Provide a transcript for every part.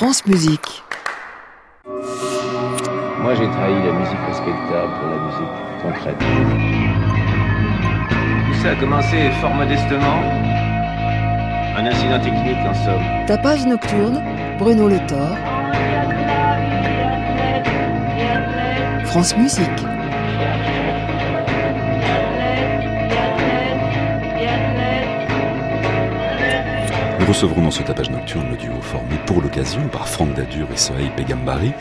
France Musique. Moi, j'ai trahi la musique respectable pour la musique concrète. Tout ça a commencé fort modestement. Un incident technique, en somme. Tapage nocturne, Bruno Le Thor. France Musique. Recevrons dans ce tapage nocturne le duo formé pour l'occasion par Franck Dadur et Sohaï Pegambari.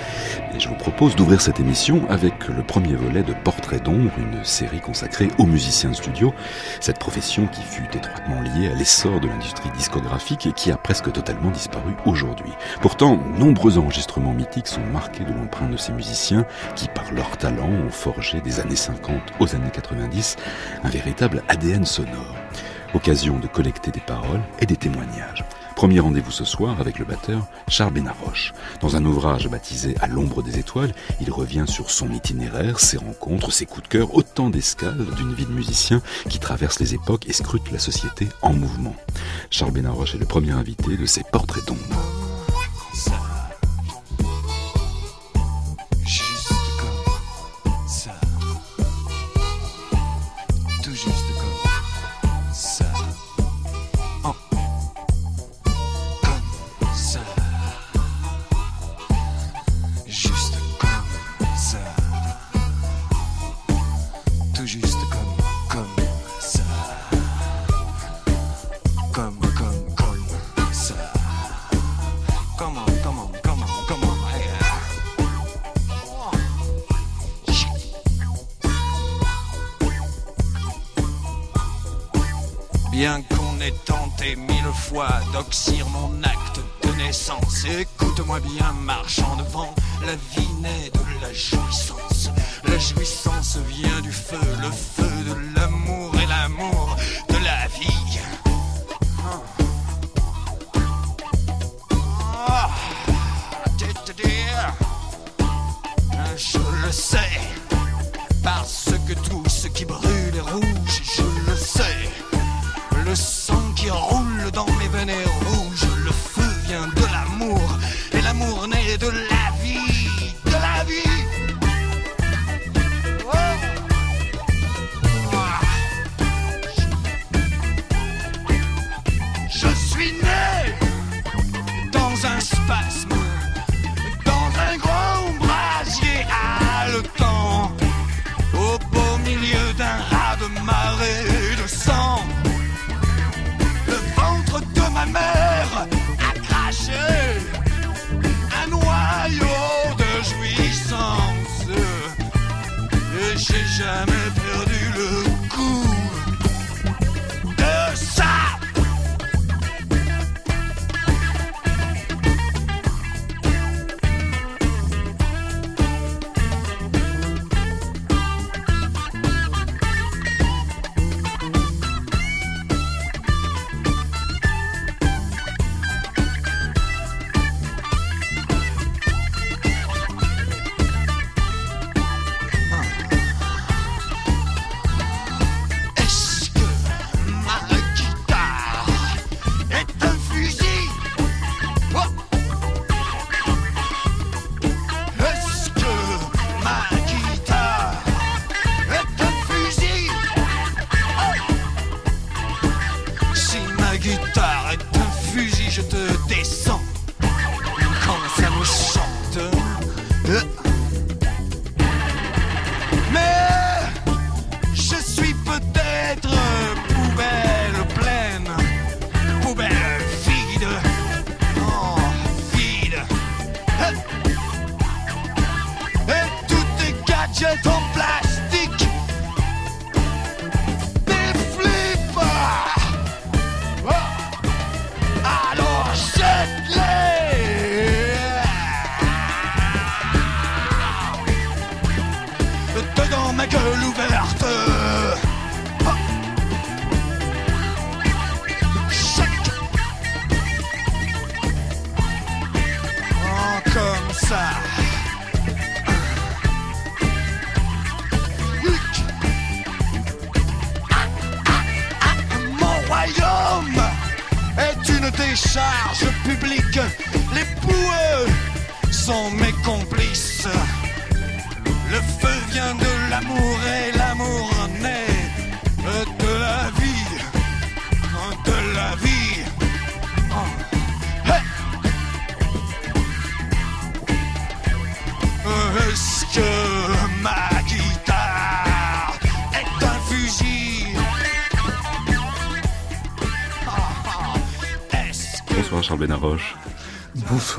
Et je vous propose d'ouvrir cette émission avec le premier volet de Portrait d'ombre, une série consacrée aux musiciens studio, cette profession qui fut étroitement liée à l'essor de l'industrie discographique et qui a presque totalement disparu aujourd'hui. Pourtant, nombreux enregistrements mythiques sont marqués de l'empreinte de ces musiciens qui, par leur talent, ont forgé des années 50 aux années 90 un véritable ADN sonore occasion de collecter des paroles et des témoignages. Premier rendez-vous ce soir avec le batteur Charles Benaroche. Dans un ouvrage baptisé À l'ombre des étoiles, il revient sur son itinéraire, ses rencontres, ses coups de cœur, autant d'escales d'une vie de musicien qui traverse les époques et scrute la société en mouvement. Charles Benaroche est le premier invité de ses portraits d'ombre. Bien qu'on ait tenté mille fois d'oxyre mon acte de naissance, écoute-moi bien, marchant devant, la vie naît de la jouissance. La jouissance vient du feu, le feu de l'amour et l'amour de la vie. Ah, je le sais, parce que tout ce qui brûle est rouge, je le sais. Le sang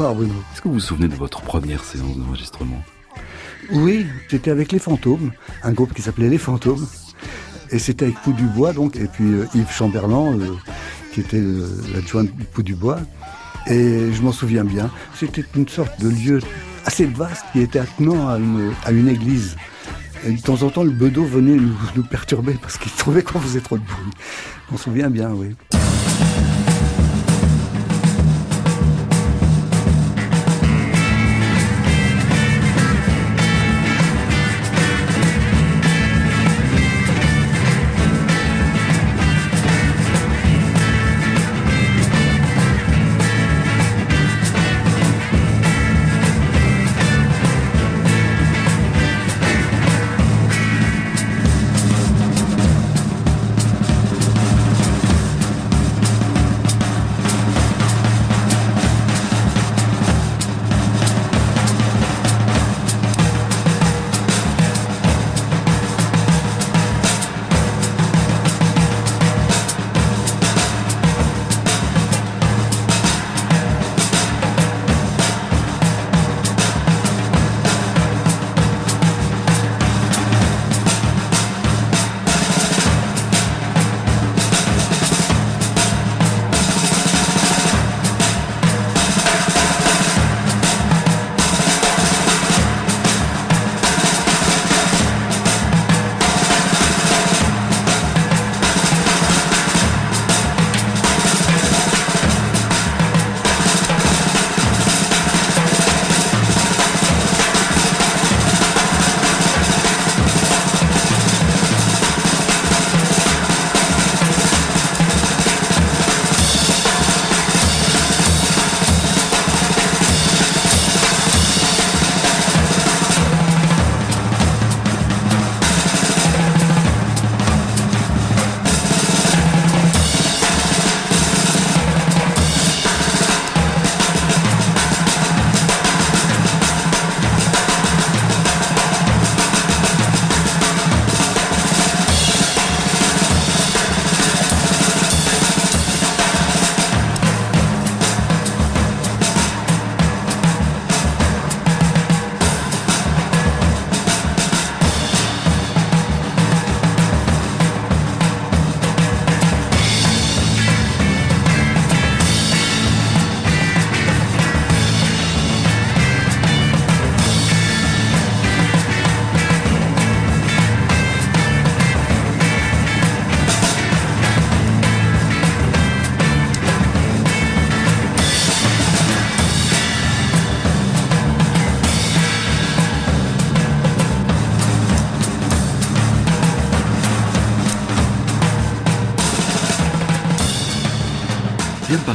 Bonsoir Bruno. Est-ce que vous vous souvenez de votre première séance d'enregistrement? Oui, j'étais avec Les Fantômes, un groupe qui s'appelait Les Fantômes. Et c'était avec Pou Dubois, donc, et puis euh, Yves Chamberlain, euh, qui était euh, l'adjoint de Pou Dubois. Et je m'en souviens bien. C'était une sorte de lieu assez vaste qui était attenant à une, à une église. Et de temps en temps, le bedeau venait nous, nous perturber parce qu'il trouvait qu'on faisait trop de bruit. Je m'en souviens bien, oui.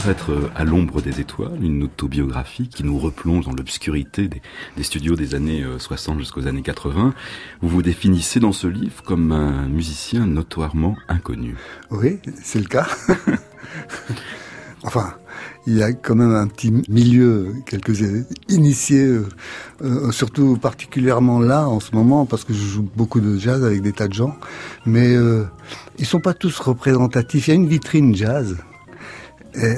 Paraître euh, À l'ombre des étoiles, une autobiographie qui nous replonge dans l'obscurité des, studios des années euh, 60 jusqu'aux années 80. Vous vous définissez dans ce livre comme un musicien notoirement inconnu. Oui, c'est le cas. enfin, il y a quand même un petit milieu, quelques initiés, euh, euh, surtout particulièrement là en ce moment, parce que je joue beaucoup de jazz avec des tas de gens, mais euh, ils sont pas tous représentatifs. Il y a une vitrine jazz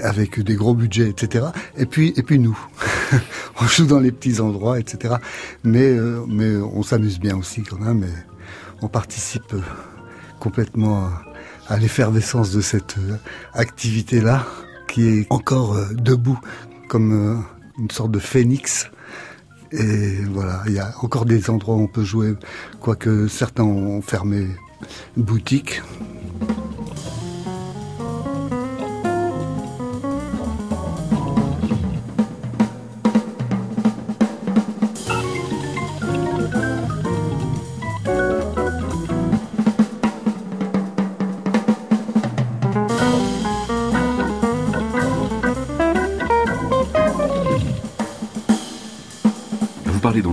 avec des gros budgets, etc. Et puis, et puis nous, on joue dans les petits endroits, etc. Mais, euh, mais on s'amuse bien aussi quand même. Et on participe euh, complètement à, l'effervescence de cette euh, activité-là, qui est encore debout, comme une sorte de phénix. Et voilà, il y a encore des endroits où on peut jouer, quoique certains ont fermé boutique.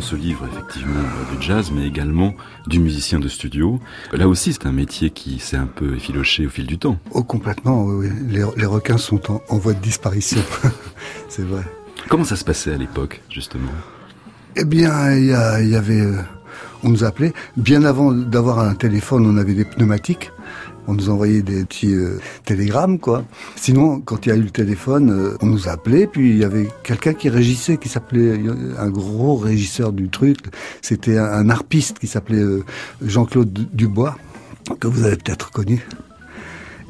Ce livre effectivement du jazz, mais également du musicien de studio. Là aussi, c'est un métier qui s'est un peu effiloché au fil du temps. Oh, complètement, oui. Les, les requins sont en, voie de disparition, c'est vrai. Comment ça se passait à l'époque, justement? Eh bien, il y, y, avait... Euh, on nous appelait, bien avant d'avoir un téléphone, on avait des pneumatiques. On nous envoyait des petits euh, télégrammes, quoi. Sinon, quand il y a eu le téléphone, euh, on nous appelait, puis il y avait quelqu'un qui régissait, qui s'appelait un gros régisseur du truc. C'était un, harpiste qui s'appelait euh, Jean-Claude Dubois, que vous avez peut-être connu,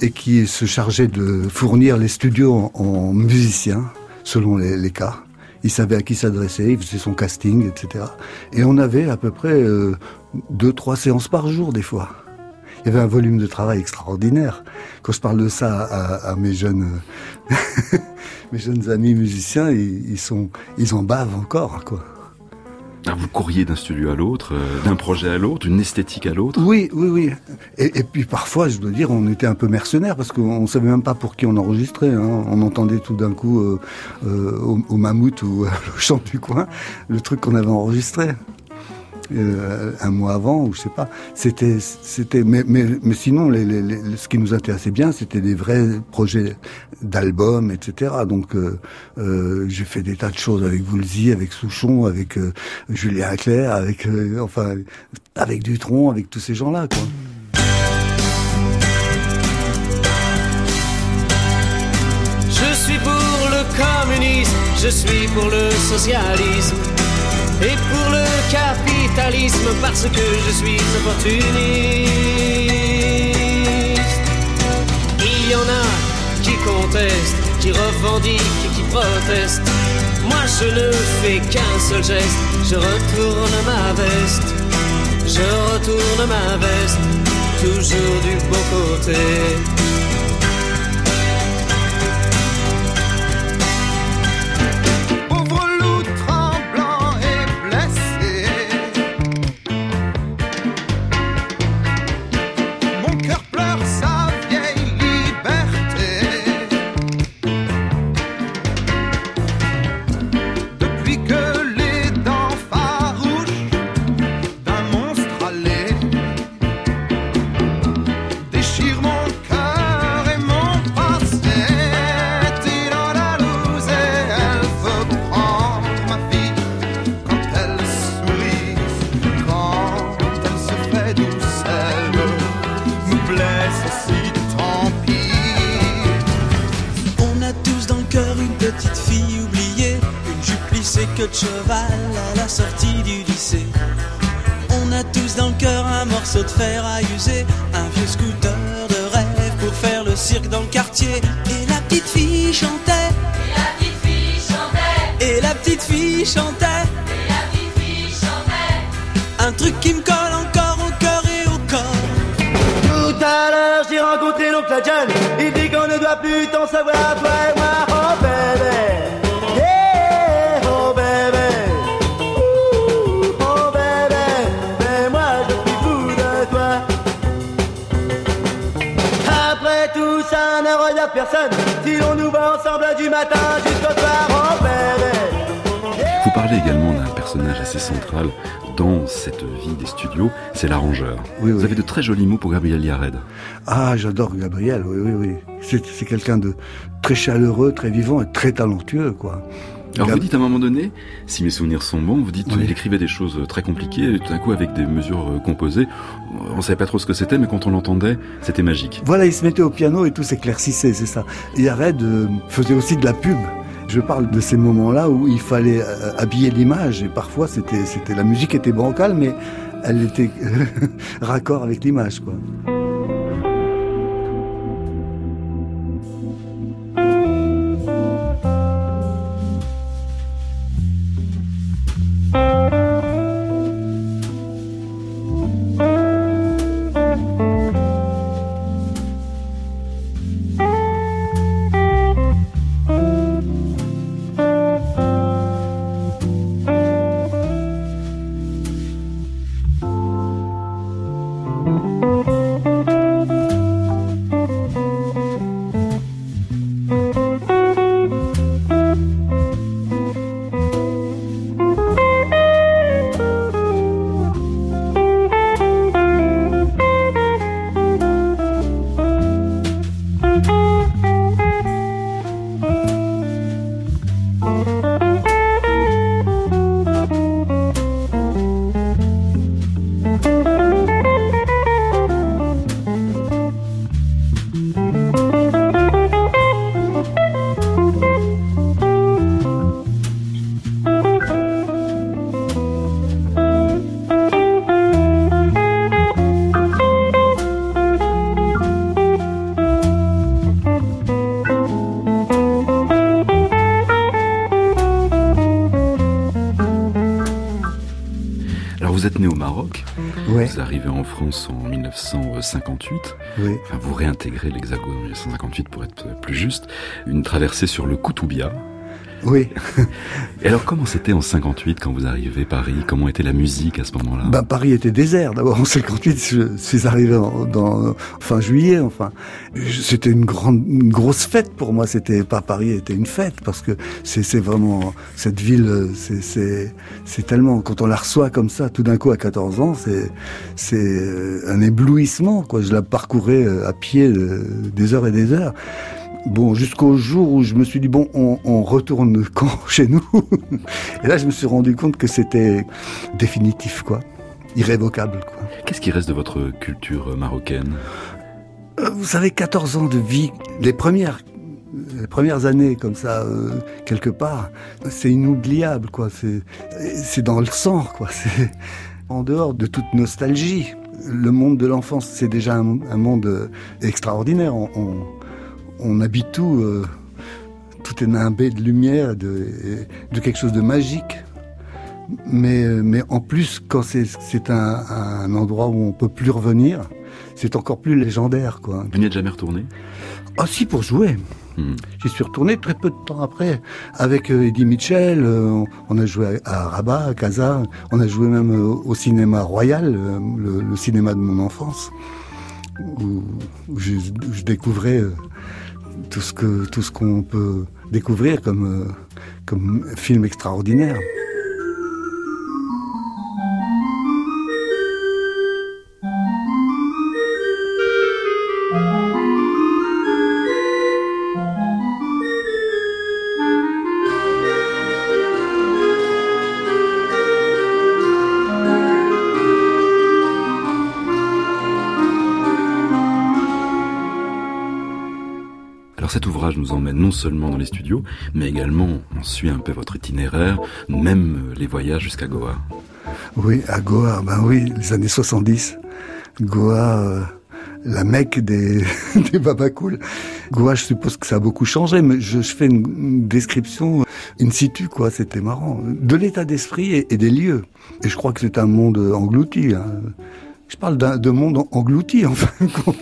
et qui se chargeait de fournir les studios en, musiciens, selon les, cas. Il savait à qui s'adresser, il faisait son casting, etc. Et on avait à peu près deux, trois séances par jour, des fois il y avait un volume de travail extraordinaire. Quand je parle de ça à, mes jeunes, mes jeunes amis musiciens, ils, sont, ils en bavent encore, quoi. Ah, vous courriez d'un studio à l'autre, euh, d'un projet à l'autre, d'une esthétique à l'autre? Oui, oui, oui. Et, puis parfois, je dois dire, on était un peu mercenaires parce qu'on ne savait même pas pour qui on enregistrait. Hein. On entendait tout d'un coup euh, euh, au, au, mammouth ou au chant du coin le truc qu'on avait enregistré. Euh, un mois avant, ou je sais pas. C'était, c'était, mais, mais, mais sinon, ce qui nous intéressait bien, c'était des vrais projets d'albums, etc. Donc, euh, euh, j'ai fait des tas de choses avec Woolsey, avec Souchon, avec Julien Clerc, avec, enfin, avec Dutron, avec tous ces gens-là, quoi. Je suis pour le communisme, je suis pour le socialisme et pour le parce que je suis opportuniste. Il y en a qui contestent, qui revendiquent et qui protestent. Moi je ne fais qu'un seul geste, je retourne ma veste, je retourne ma veste, toujours du bon côté. chantait. Et la petite fille chantait. Et la petite fille chantait. Et la petite fille chantait. Un truc qui me colle encore au cœur et au corps. Tout à l'heure, j'ai rencontré l'oncle John. Il dit qu'on ne doit plus t'en savoir, toi et moi, oh bébé. personne si l'on nous va vous parlez également d'un personnage assez central dans cette vie des studios, c'est l'arrangeur. Vous avez de très jolis mots pour Gabriel Yared. Ah, j'adore Gabriel, oui, oui, oui. C'est quelqu'un de très chaleureux, très vivant et très talentueux, quoi. Alors vous dites à un moment donné, si mes souvenirs sont bons, vous dites qu'il écrivait des choses très compliquées, et tout d'un coup avec des mesures euh, composées, on savait pas trop ce que c'était, mais quand on l'entendait, c'était magique. Voilà, il se mettait au piano et tout s'éclaircissait, c'est ça. Et Yared euh, faisait aussi de la pub. Je parle de ces moments-là où il fallait euh, habiller l'image et parfois c'était c'était la musique était bancale mais elle était raccord avec l'image quoi. France en 1958. Oui. Enfin, vous réintégrez l'Hexagone en 1958 pour être plus juste. Une traversée sur le Koutoubia, Oui. Et alors, comment c'était en 58 quand vous arrivez à Paris? Comment était la musique à ce moment-là? Ben, Paris était désert. D'abord, en 58, je suis arrivé en, dans, fin juillet, enfin. C'était une grande, une grosse fête pour moi. C'était pas Paris était une fête parce que c'est, vraiment, cette ville, c'est, tellement, quand on la reçoit comme ça, tout d'un coup à 14 ans, c'est, c'est un éblouissement, quoi. Je la parcourais à pied euh, des heures et des heures. Bon, jusqu'au jour où je me suis dit, bon, on, on retourne quand chez nous Et là, je me suis rendu compte que c'était définitif, quoi. Irrévocable, quoi. Qu'est-ce qui reste de votre culture marocaine? Euh, Vous savez, 14 ans de vie, les premières, les premières années comme ça, euh, quelque part, c'est inoubliable, quoi. C'est, c'est dans le sang, quoi. C'est en dehors de toute nostalgie. Le monde de l'enfance, c'est déjà un, un monde extraordinaire. On, on, on habite tout, euh, tout est nimbé de lumière, de, de quelque chose de magique. Mais, mais en plus, quand c'est, un, un endroit où on peut plus revenir, c'est encore plus légendaire, quoi. Vous n'y êtes jamais retourné? Ah si, pour jouer. Hmm. J'y suis retourné très peu de temps après avec euh, Eddie Mitchell. euh, on, a joué à, Rabat, à Casa. On a joué même euh, au cinéma royal, euh, le, le cinéma de mon enfance, où, je, découvrais euh, tout ce qu'on peut découvrir comme euh, comme film extraordinaire. Seulement dans les studios, mais également on suit un peu votre itinéraire, même les voyages jusqu'à Goa. Oui, à Goa, ben oui, les années 70. Goa, euh, la mecque des, des babacools. Goa, je suppose que ça a beaucoup changé, mais je, fais une, description in situ, quoi, c'était marrant. De l'état d'esprit et, et, des lieux. Et je crois que c'est un monde englouti. Hein. Je parle d'un de monde englouti, en fin de compte.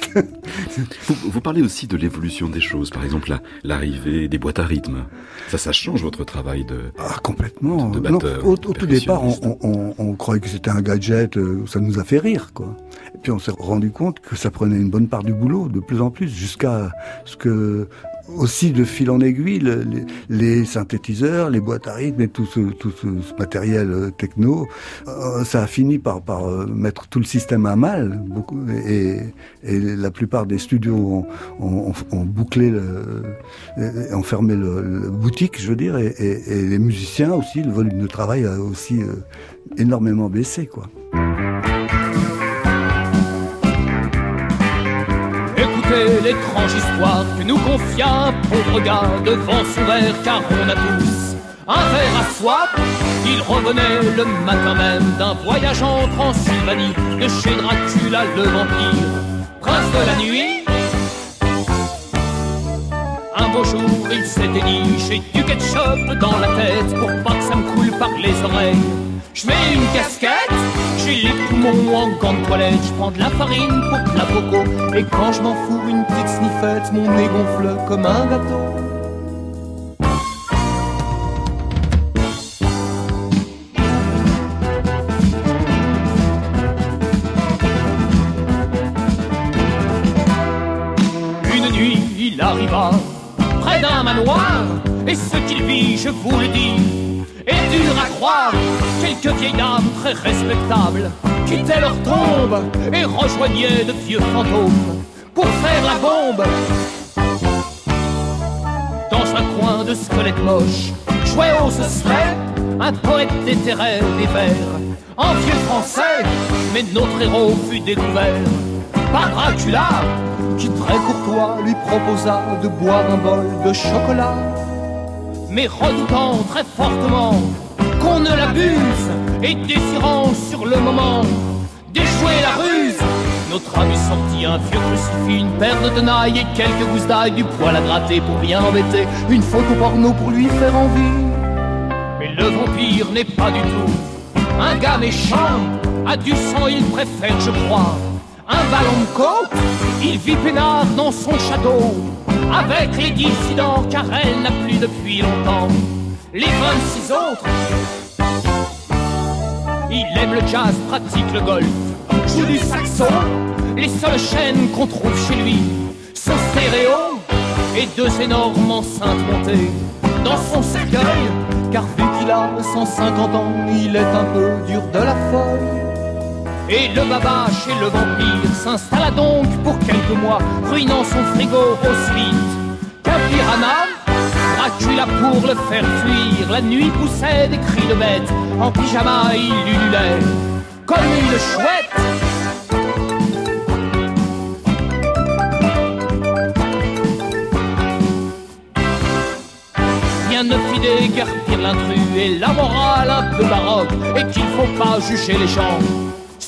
Vous, vous parlez aussi de l'évolution des choses, par exemple la- l'arrivée des boîtes à rythme. Ça, ça change votre travail de... Ah, complètement. De Non, batteur, au, au tout départ, on, on, on croyait que c'était un gadget, euh, ça nous a fait rire, quoi. Et puis on s'est rendu compte que ça prenait une bonne part du boulot, de plus en plus, jusqu'à ce que aussi de fil en aiguille, le- les, synthétiseurs, les boîtes à rythme et tout ce, matériel euh, techno, euh, ça a fini par, euh, mettre tout le système à mal. Et, la plupart des studios ont, bouclé, ont fermé le, le boutique, je veux dire, et, les musiciens aussi, le volume de travail a aussi énormément baissé, quoi. L'étrange histoire que nous confia un pauvre gars devant son verre, car on a tous un verre à soi. Il revenait le matin même d'un voyage en Transylvanie, de chez Dracula le vampire, prince de la nuit? Un beau jour, il s'était dit J'ai du ketchup dans la tête pour pas que ça me coule par les oreilles. Je mets une casquette, j'ai les poumons en gants de toilette. Je prends de la farine pour la coco. Et quand je m'en fous une petite sniffette, mon nez gonfle comme un gâteau. Une nuit, il arriva près d'un manoir, et ce qu'il vit, je vous le dis, est dur à croire. Quelques vieilles dames très respectables quittaient leur tombe et rejoignaient de vieux fantômes pour faire la bombe. Dans un coin de squelette moche, jouait au serait un poète déterré des vers, en vieux français, mais notre héros fut découvert par Dracula, qui très courtois lui proposa de boire un bol de chocolat. Mais redoutant très fortement qu'on ne l'abuse, et désirant sur le moment d'échouer la ruse, notre ami sortit un vieux crucifix, une paire de tenailles et quelques gousses d'ail, du poil à gratter pour bien embêter, une photo porno pour lui faire envie. Mais le vampire n'est pas du tout un gars méchant. À du sang, il préfère, je crois, un ballon de. Il vit peinard dans son château, avec les dissidents, car elle n'a plus depuis longtemps. Les 26 autres, il aime le jazz, pratique le golf, joue du saxo. Les seules chaînes qu'on trouve chez lui sont stéréo et deux énormes enceintes montées dans son cercueil. Car vu qu'il a 150 ans, il est un peu dur de la feuille. Et le baba chez le vampire s'installa donc pour quelques mois, ruinant son frigo au qu'un piranha. Dracula pour le faire fuir, la nuit poussait des cris de bête, en pyjama il ululait comme une chouette. Ne fit déguerpir l'intrus et la morale un peu baroque, et qu'il faut pas juger les gens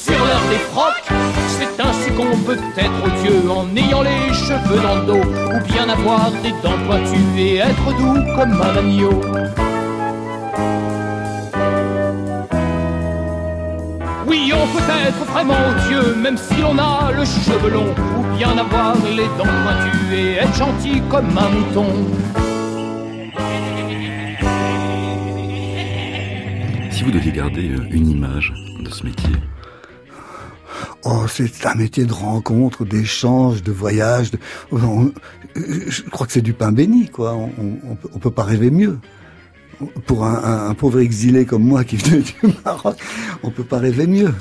sur leur défroque. C'est ainsi qu'on peut être odieux en ayant les cheveux dans le dos, ou bien avoir des dents pointues et être doux comme un agneau. Oui, on peut être vraiment odieux, même si l'on a le cheveu long, ou bien avoir les dents pointues et être gentil comme un mouton. Si vous deviez garder euh, une image de ce métier, Oh, c'est un métier de rencontre, d'échange, de voyage. Je crois que c'est du pain béni, quoi. On, peut- pas rêver mieux. Pour un pauvre exilé comme moi qui venait du Maroc, on peut pas rêver mieux.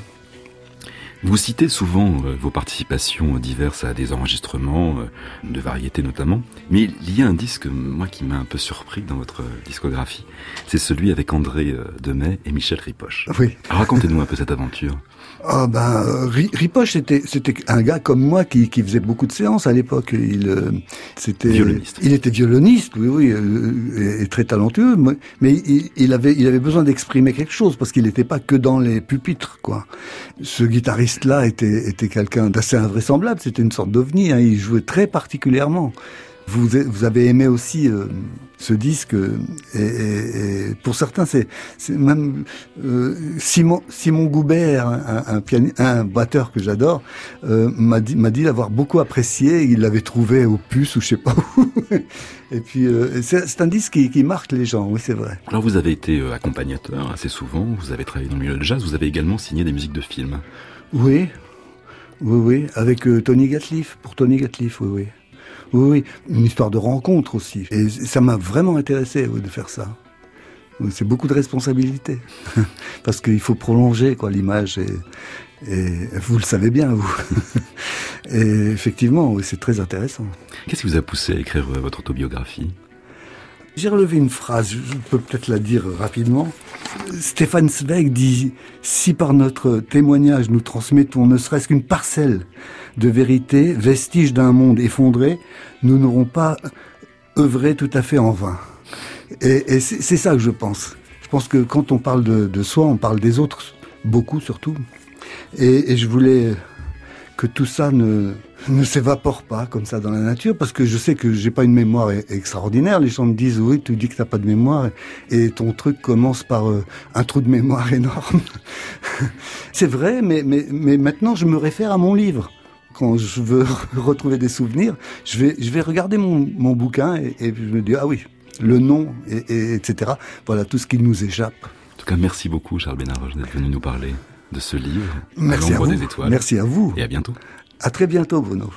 Vous citez souvent euh, vos participations diverses à des enregistrements, euh, de variété notamment, mais il y a un disque, moi, qui m'a un peu surpris dans votre discographie. C'est celui avec André euh, Demet et Michel Ripoche. Oui. Alors, Racontez-nous un peu cette aventure. Ah ben, Ri- Ripoche, c'était c'était un gars comme moi qui, qui faisait beaucoup de séances à l'époque. Il c'était Violoniste. Il était violoniste, oui, oui, et, très talentueux. Mais il, il avait il avait besoin d'exprimer quelque chose parce qu'il n'était pas que dans les pupitres, quoi. Ce guitariste-là était était quelqu'un d'assez invraisemblable. C'était une sorte d'ovni. Hein, il jouait très particulièrement. Vous, vous avez aimé aussi euh, ce disque euh, et, pour certains c'est même euh, Simon Simon Goubert un, batteur que j'adore m'a dit m'a dit l'avoir beaucoup apprécié il l'avait trouvé au puce ou je sais pas où et puis c'est un disque qui, qui marque les gens oui c'est vrai Alors, vous avez été accompagnateur assez souvent, vous avez travaillé dans le milieu de jazz, vous avez également signé des musiques de films. Oui. Oui oui avec euh, Tony Gatliff pour Tony Gatliff oui oui. Oui oui une histoire de rencontre aussi. Et ça m'a vraiment intéressé de faire ça. C'est beaucoup de responsabilité. Parce qu'il faut prolonger quoi l'image et, vous le savez bien vous. Et effectivement c'est très intéressant. Qu'est-ce qui vous a poussé à écrire euh, votre autobiographie? J'ai relevé une phrase, je peux peut-être la dire rapidement. Stéphane Zweig dit Si par notre témoignage nous transmettons ne serait-ce qu'une parcelle de vérité, vestige d'un monde effondré, nous n'aurons pas œuvré tout à fait en vain. Et, c'est ça que je pense. Je pense que quand on parle de, soi, on parle des autres, beaucoup surtout. Et je voulais que tout ça ne, ne s'évapore pas comme ça dans la nature, parce que je sais que j'ai pas une mémoire e- extraordinaire. Les gens me disent oui, tu dis que t'as pas de mémoire, et ton truc commence par euh, un trou de mémoire énorme. C'est vrai, mais, mais, mais maintenant je me réfère à mon livre. Quand je veux retrouver des souvenirs, je vais, je vais regarder mon, mon bouquin et, et je me dis ah oui, le nom, et, et- etc. Voilà tout ce qui nous échappe. En tout cas, merci beaucoup, Charles Bénard, d'être venu nous parler de ce livre, Merci à vous. des étoiles. Merci à vous. Et à bientôt. À très bientôt, Bruno.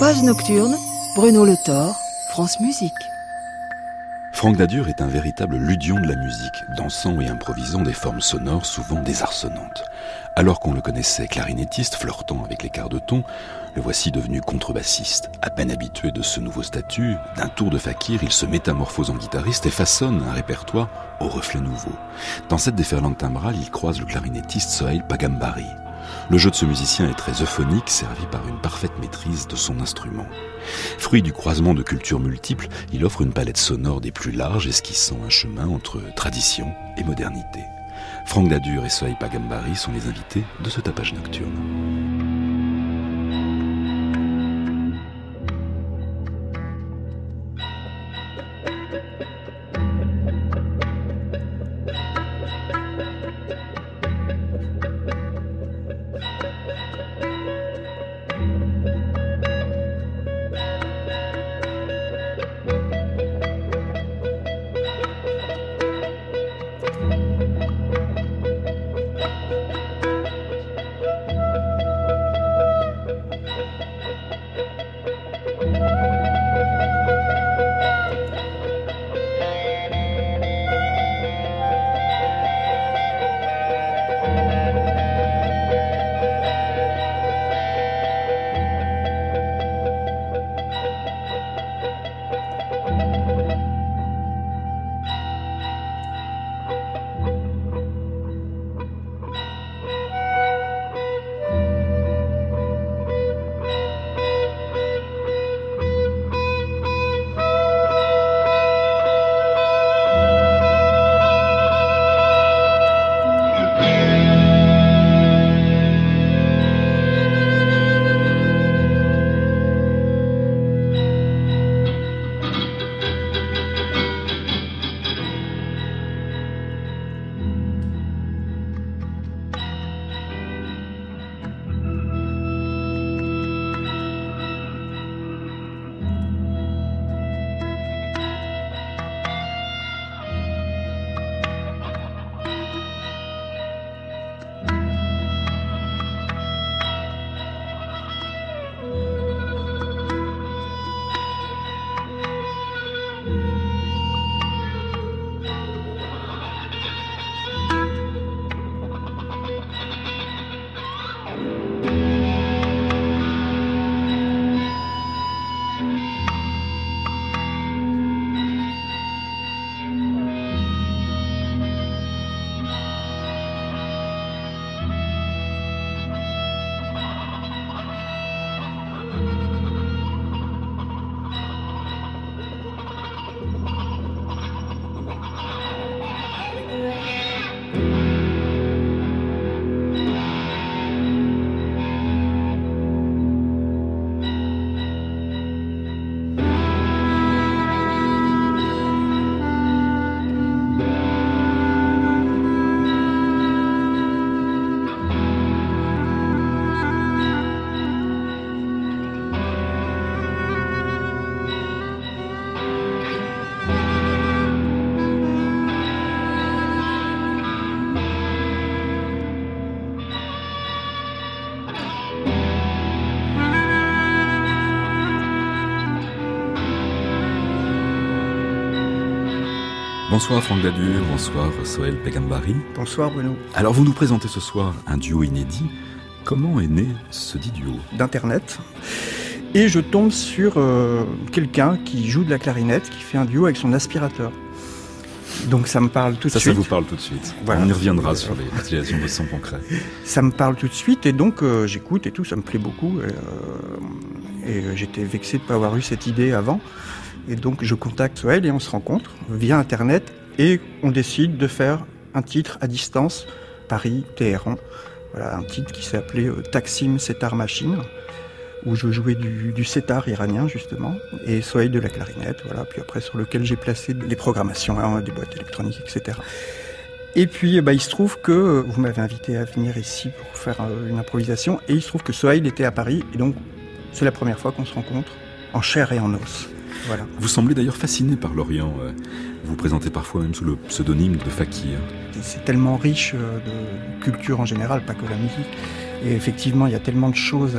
Nocturne, Bruno Le Thor, France Musique. Franck Dadur est un véritable ludion de la musique, dansant et improvisant des formes sonores souvent désarçonnantes. Alors qu'on le connaissait clarinettiste, flirtant avec les quarts de ton, le voici devenu contrebassiste. À peine habitué de ce nouveau statut, d'un tour de fakir, il se métamorphose en guitariste et façonne un répertoire au reflet nouveau. Dans cette déferlante timbrale, il croise le clarinettiste Sohail Pagambari. Le jeu de ce musicien est très euphonique, servi par une parfaite maîtrise de son instrument. Fruit du croisement de cultures multiples, il offre une palette sonore des plus larges, esquissant un chemin entre tradition et modernité. Franck Dadur et Sohail Pagambari sont les invités de ce tapage nocturne. Bonsoir Franck Dadur, bonsoir Soël Pegambari. Bonsoir Bruno. Alors vous nous présentez ce soir un duo inédit. Comment est né ce dit duo? D'Internet. Et je tombe sur euh, quelqu'un qui joue de la clarinette, qui fait un duo avec son aspirateur. Donc ça me parle tout de suite. Ça, ça vous parle tout de suite. On y reviendra sur les utilisations de son concret. Ça me parle tout de suite et donc euh, j'écoute et tout, ça me plaît beaucoup. Et, euh, et j'étais vexé de ne pas avoir eu cette idée avant. Et donc je contacte Soël et on se rencontre via Internet et on décide de faire un titre à distance, Paris-Téhéran. Voilà, un titre qui s'appelait euh, Taksim Setar Machine, où je jouais du, setar iranien justement, et Soël de la clarinette, voilà, puis après sur lequel j'ai placé des programmations, hein, des boîtes électroniques, etc. Et puis bah, il se trouve que euh, vous m'avez invité à venir ici pour faire euh, une improvisation, et il se trouve que Sohail était à Paris, et donc c'est la première fois qu'on se rencontre en chair et en os. Vous semblez d'ailleurs fasciné par l'Orient. Euh, vous vous présentez parfois même sous le pseudonyme de Fakir. C'est tellement riche euh, de culture en général, pas que la musique. Et effectivement, il y a tellement de choses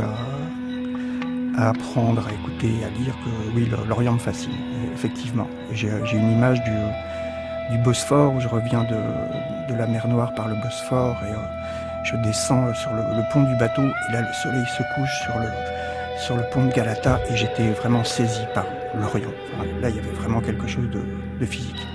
à apprendre, à écouter, à lire que oui, l'Orient me fascine, effectivement. J'ai une image du, du, Bosphore où je reviens de, de, la mer Noire par le Bosphore et je descends sur le, le, pont du bateau et là le soleil se couche sur le, sur le pont de Galata et j'étais vraiment saisi par l'Orient. là, il y avait vraiment quelque chose de, de physique.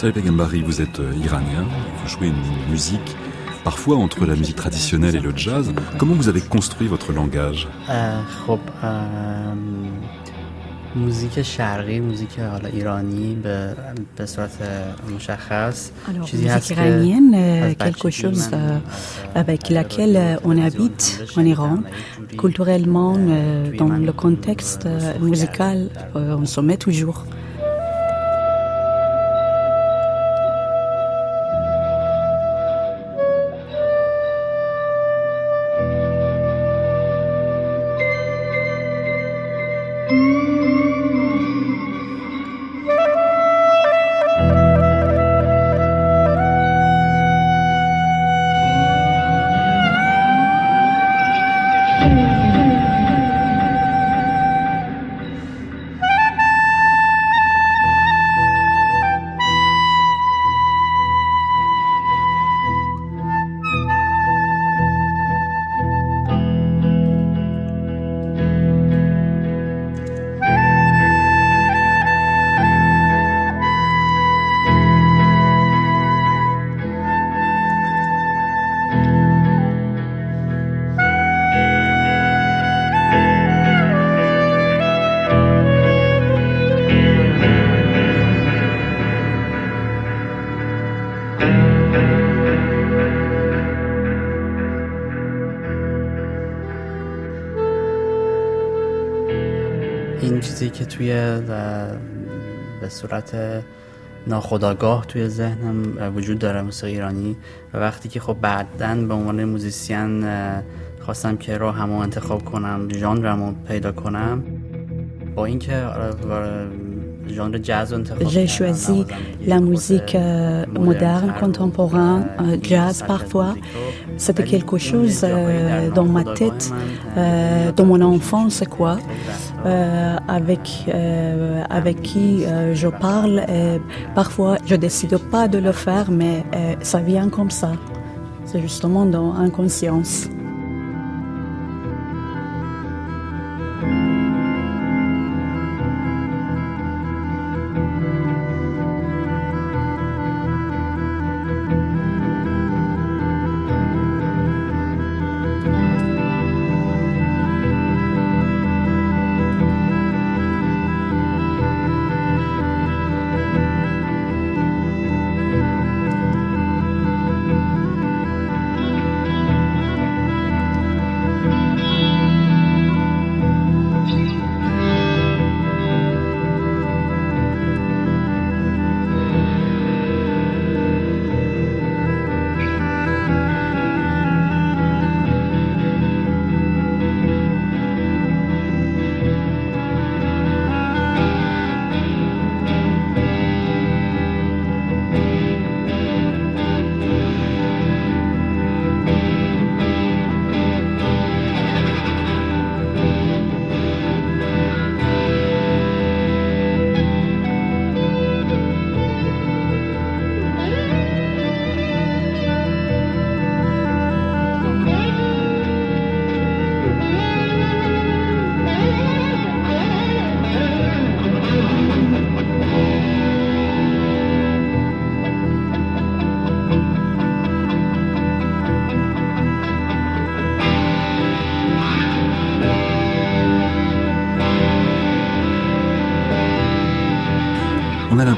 Salut Pegambari, vous êtes euh, iranien, vous jouez une musique parfois entre la musique traditionnelle et le jazz. Comment vous avez construit votre langage خب موزیک شرقی موزیک حالا ایرانی به, به صورت مشخص Alors, چیزی هست iranienne, quelque chose avec laquelle on habite en Iran. Culturellement, dans le contexte musical, on se met toujours. توی به صورت ناخداگاه توی ذهنم وجود داره موسیقی ایرانی و وقتی که خب بعدا به عنوان موزیسین خواستم که راه همو انتخاب کنم ژانرمو پیدا کنم. با اینکه J'ai choisi la musique moderne, contemporaine, euh, jazz parfois. C'était quelque chose dans ma tête, dans mon enfance, quoi, avec, avec qui je parle. parfois, je décide pas de le faire, mais ça vient comme ça. C'est justement dans inconscience.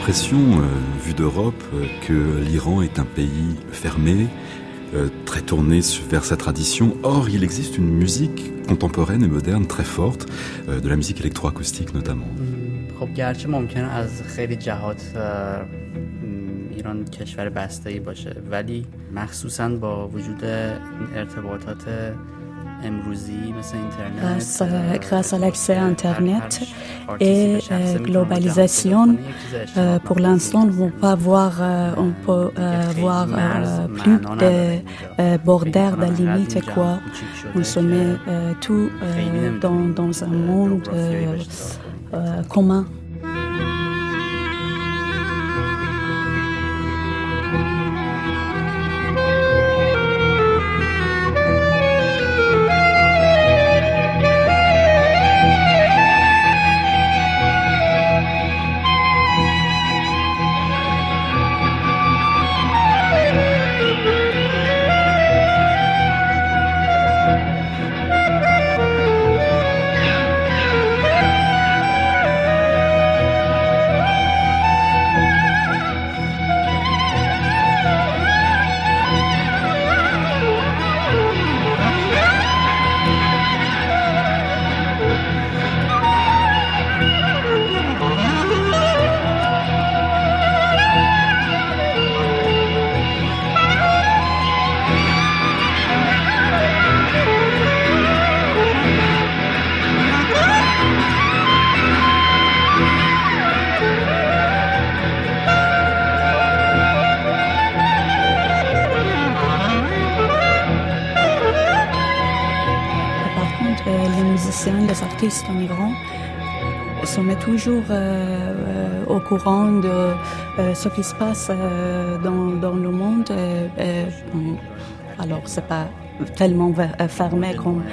l'impression, euh, vu d'Europe, euh, que l'Iran est un pays fermé, euh, très tourné vers sa tradition. Or, il existe une musique contemporaine et moderne très forte, de la musique électroacoustique notamment. خب گرچه ممکنه از خیلی جهات ایران کشور بسته باشه ولی مخصوصا با وجود ارتباطات grâce, euh, grâce à l'accès à Internet et euh, globalisation, euh, pour l'instant, on peut voir, on peut voir plus de bordères, de limites, quoi. On se met tout dans, dans un monde commun. Euh, ce qui se passe dans, dans, le monde. alors, c'est pas tellement fermé comme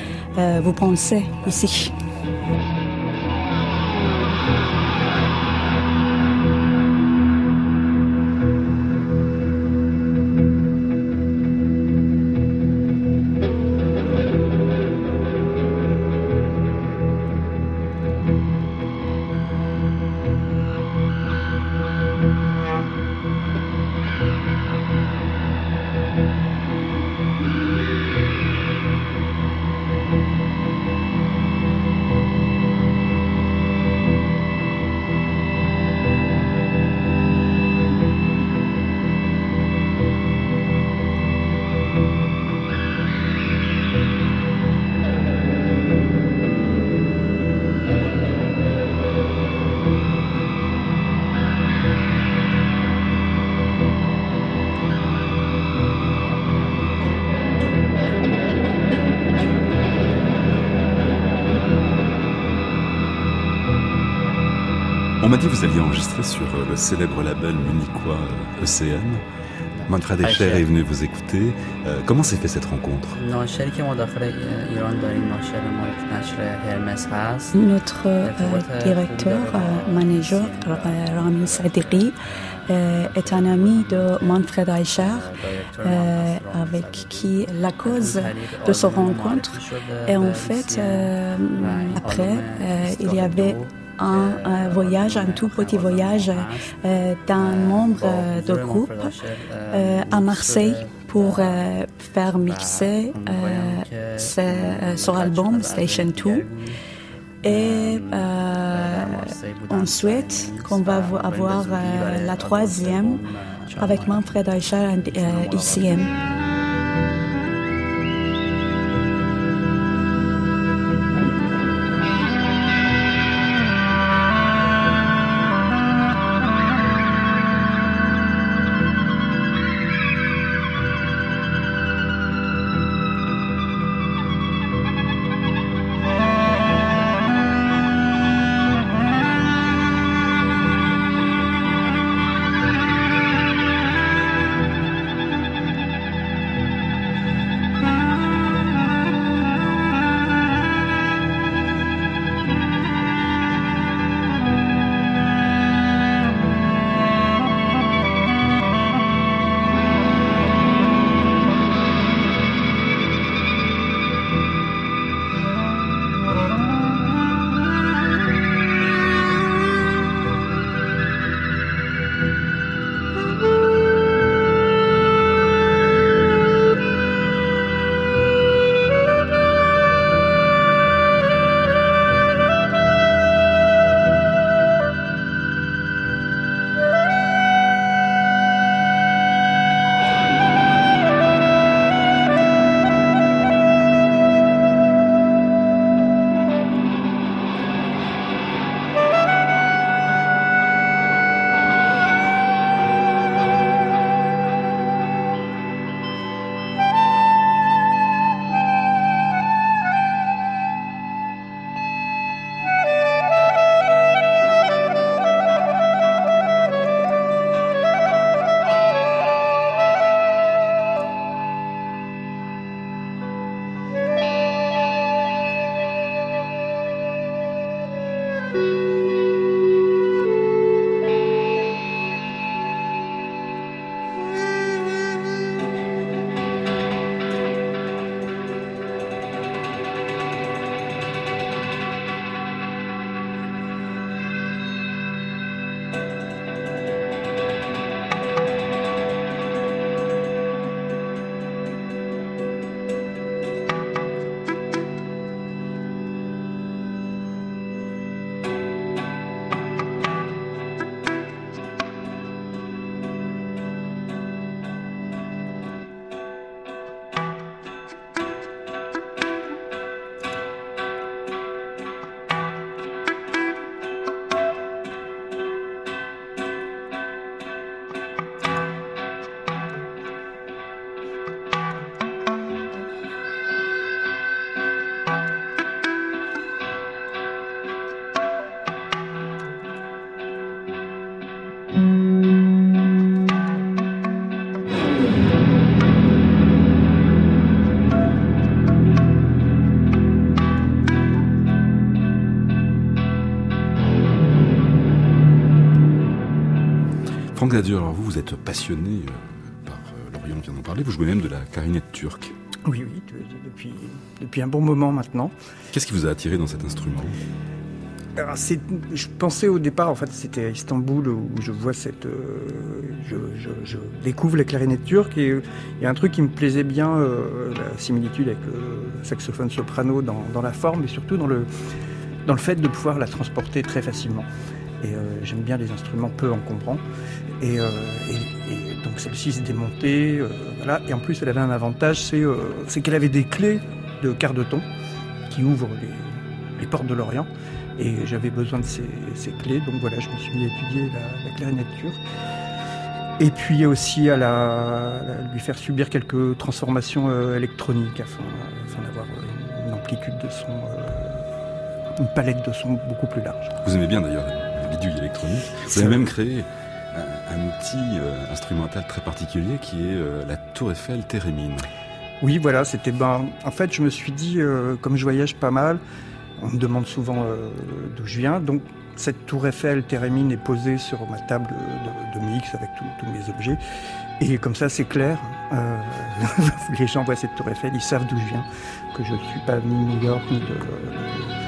vous pensez ici. Vous alliez enregistrer sur euh, le célèbre label munichois ECM. Euh, Manfred Escher est venu vous écouter. Euh, comment s'est fait cette rencontre? Notre directeur, manager, Rami Sadiri, est un ami de Manfred Eicher, avec qui la cause de ce rencontre. Et en fait, après, il y avait un, voyage, un tout petit voyage euh, d'un membre euh, de groupe euh, à Marseille pour faire mixer son album Station 2. Et on souhaite qu'on va avoir la troisième avec Manfred Eicher et ICM. Alors vous, vous êtes passionné euh, par euh, l'Orient, on vient d'en parler, vous jouez même de la clarinette turque. Oui, oui, depuis, depuis un bon moment maintenant. Qu'est-ce qui vous a attiré dans cet instrument? Alors, je pensais au départ, en fait, c'était à Istanbul où je vois cette, euh, je, je, je, découvre la clarinette turque et il y a un truc qui me plaisait bien, euh, la similitude avec le saxophone soprano dans, dans, la forme et surtout dans le, dans le fait de pouvoir la transporter très facilement. Et euh, j'aime bien les instruments peu encombrants. Et, et, et donc celle-ci se démontait, voilà. Et en plus, elle avait un avantage, c'est qu'elle avait des clés de quart de ton qui ouvrent les, les portes de l'Orient et j'avais besoin de ces, ces, clés, donc voilà, je me suis mis à étudier la, la clarinette turque. Et puis aussi à, la, à, lui faire subir quelques transformations euh, électroniques afin, afin d'avoir une amplitude de son, euh, une palette de son beaucoup plus large. Vous aimez bien d'ailleurs la bidouille électronique. Vous avez même créé un, outil euh, instrumental très particulier qui est euh, la Tour Eiffel Térémine. Oui, voilà, c'était ben. En fait, je me suis dit, euh, comme je voyage pas mal, on me demande souvent d'où je viens. Donc, cette tour Eiffel Térémine est posée sur ma table de, mix avec tous mes objets. Et comme ça, c'est clair. Les gens voient cette tour Eiffel, ils savent d'où je viens, que je ne suis pas ni New York, ni de...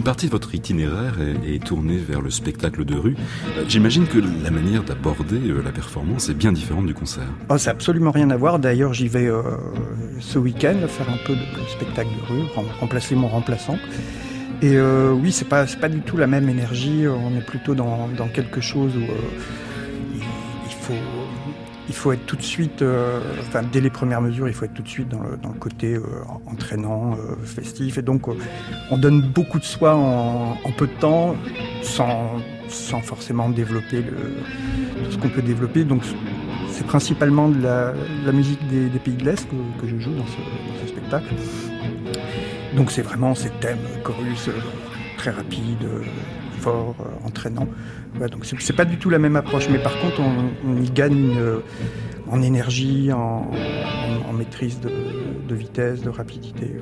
Une partie de votre itinéraire est, tournée vers le spectacle de rue. Euh, j'imagine que la manière d'aborder euh, la performance est bien différente du concert. Oh, ça n'a absolument rien à voir. D'ailleurs, j'y vais ce week-end faire un peu de spectacle de rue, remplacer mon remplaçant. Et oui, c'est pas pas du tout la même énergie. On est plutôt dans, quelque chose où il faut il faut être tout de suite, euh, enfin dès les premières mesures, il faut être tout de suite dans le, côté euh, entraînant, euh, festif. Et donc on donne beaucoup de soi en, peu de temps, sans, sans forcément développer le, tout ce qu'on peut développer. Donc c'est principalement de la, musique des, pays de l'Est que, je joue dans ce, spectacle. Donc c'est vraiment ces thèmes chorus très rapides, forts, entraînants donc c'est pas du tout la même approche, mais par contre on, y gagne euh, en énergie, en, maîtrise de, vitesse, de rapidité.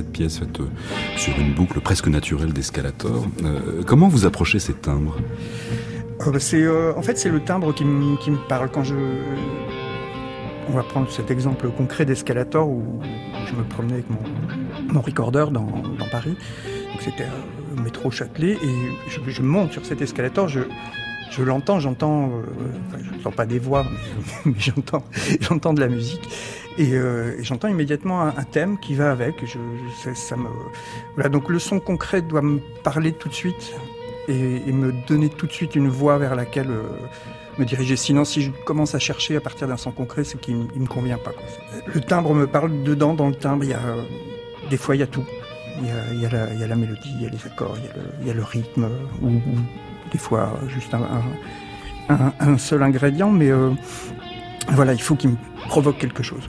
Cette pièce faite euh, sur une boucle presque naturelle d'escalator. Euh, comment vous approchez ces timbres? Euh, bah, c'est, En fait, c'est le timbre qui, me parle. Quand je... On va prendre cet exemple concret d'escalator où je me promenais avec mon, mon recorder dans, Paris. Donc, c'était au métro Châtelet et je, monte sur cet escalator. Je, je l'entends, j'entends, je n'entends pas des voix, mais, j'entends, j'entends de la musique. Euh, et, j'entends immédiatement un, thème qui va avec. Ça, me, voilà, donc le son concret doit me parler tout de suite et, me donner tout de suite une voie vers laquelle euh, me diriger. Sinon, si je commence à chercher à partir d'un son concret, c'est qu'il ne me convient pas. Le timbre me parle dedans, dans le timbre, il y a, des fois il y a tout. Il y a, la, mélodie, il y a les accords, il y a le, rythme, des fois juste un, un, seul ingrédient, mais euh, voilà, il faut qu'il me provoque quelque chose.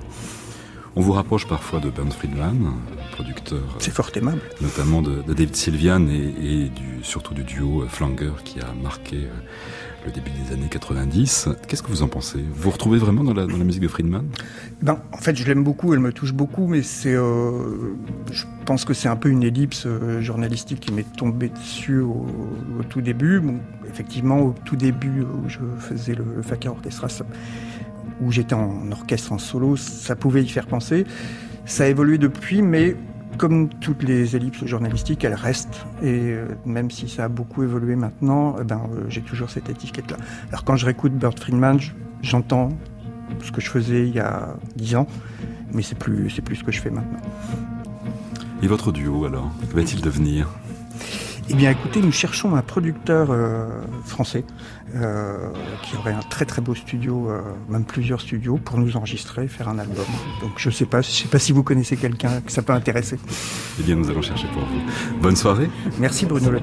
On vous rapproche parfois de Bernd Friedman, producteur. C'est fort aimable. Notamment de, David Sylvian et, du, surtout du duo Flanger qui a marqué euh, le début des années 90. Qu'est-ce que vous en pensez? Vous vous retrouvez vraiment dans la, musique de Friedman? Ben, En fait, je l'aime beaucoup, elle me touche beaucoup, mais c'est, euh, je pense que c'est un peu une ellipse euh, journalistique qui m'est tombée dessus au, tout début. Effectivement, au tout début où je faisais le, le Fakir Orchestra, où j'étais en orchestre en solo, ça pouvait y faire penser. Ça a évolué depuis, mais comme toutes les ellipses journalistiques, elles restent. Et euh, même si ça a beaucoup évolué maintenant, eh ben, euh, j'ai toujours cette étiquette-là. Alors quand je réécoute Bert Friedman, j'entends ce que je faisais il y a dix ans, mais c'est plus, c'est plus ce que je fais maintenant. Et votre duo alors, que va-t-il devenir? Eh bien, écoutez, nous cherchons un producteur euh, français euh, qui aurait un très très beau studio, euh, même plusieurs studios, pour nous enregistrer, faire un album. Donc, je sais pas, je sais pas si vous connaissez quelqu'un que ça peut intéresser. Eh bien, nous allons chercher pour vous. Bonne soirée. Merci Bruno Le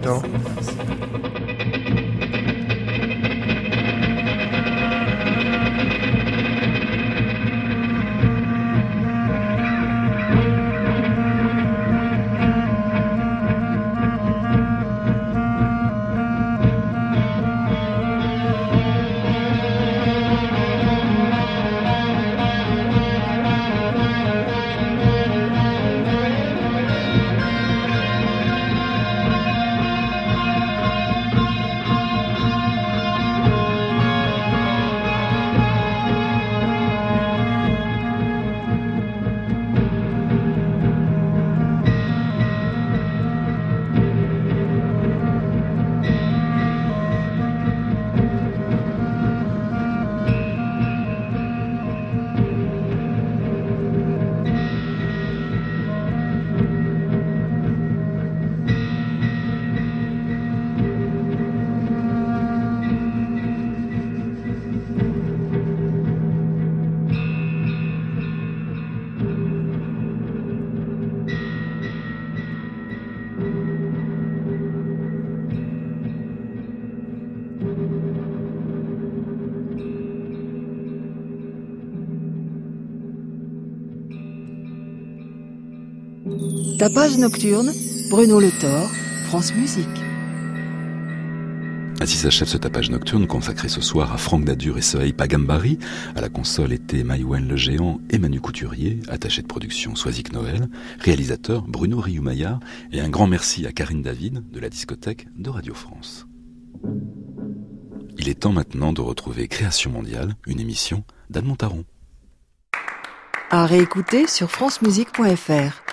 Tapage nocturne, Bruno Le Thor, France Musique. Ainsi s'achève ce tapage nocturne consacré ce soir à Franck Dadur et Sohaï Pagambari. À la console était Maïwen le Géant et Manu Couturier, attaché de production Soisic Noël, réalisateur Bruno Rioumaillard et un grand merci à Karine David de la discothèque de Radio France. Il est temps maintenant de retrouver Création mondiale, une émission d'Anne Montaron. À réécouter sur francemusique.fr.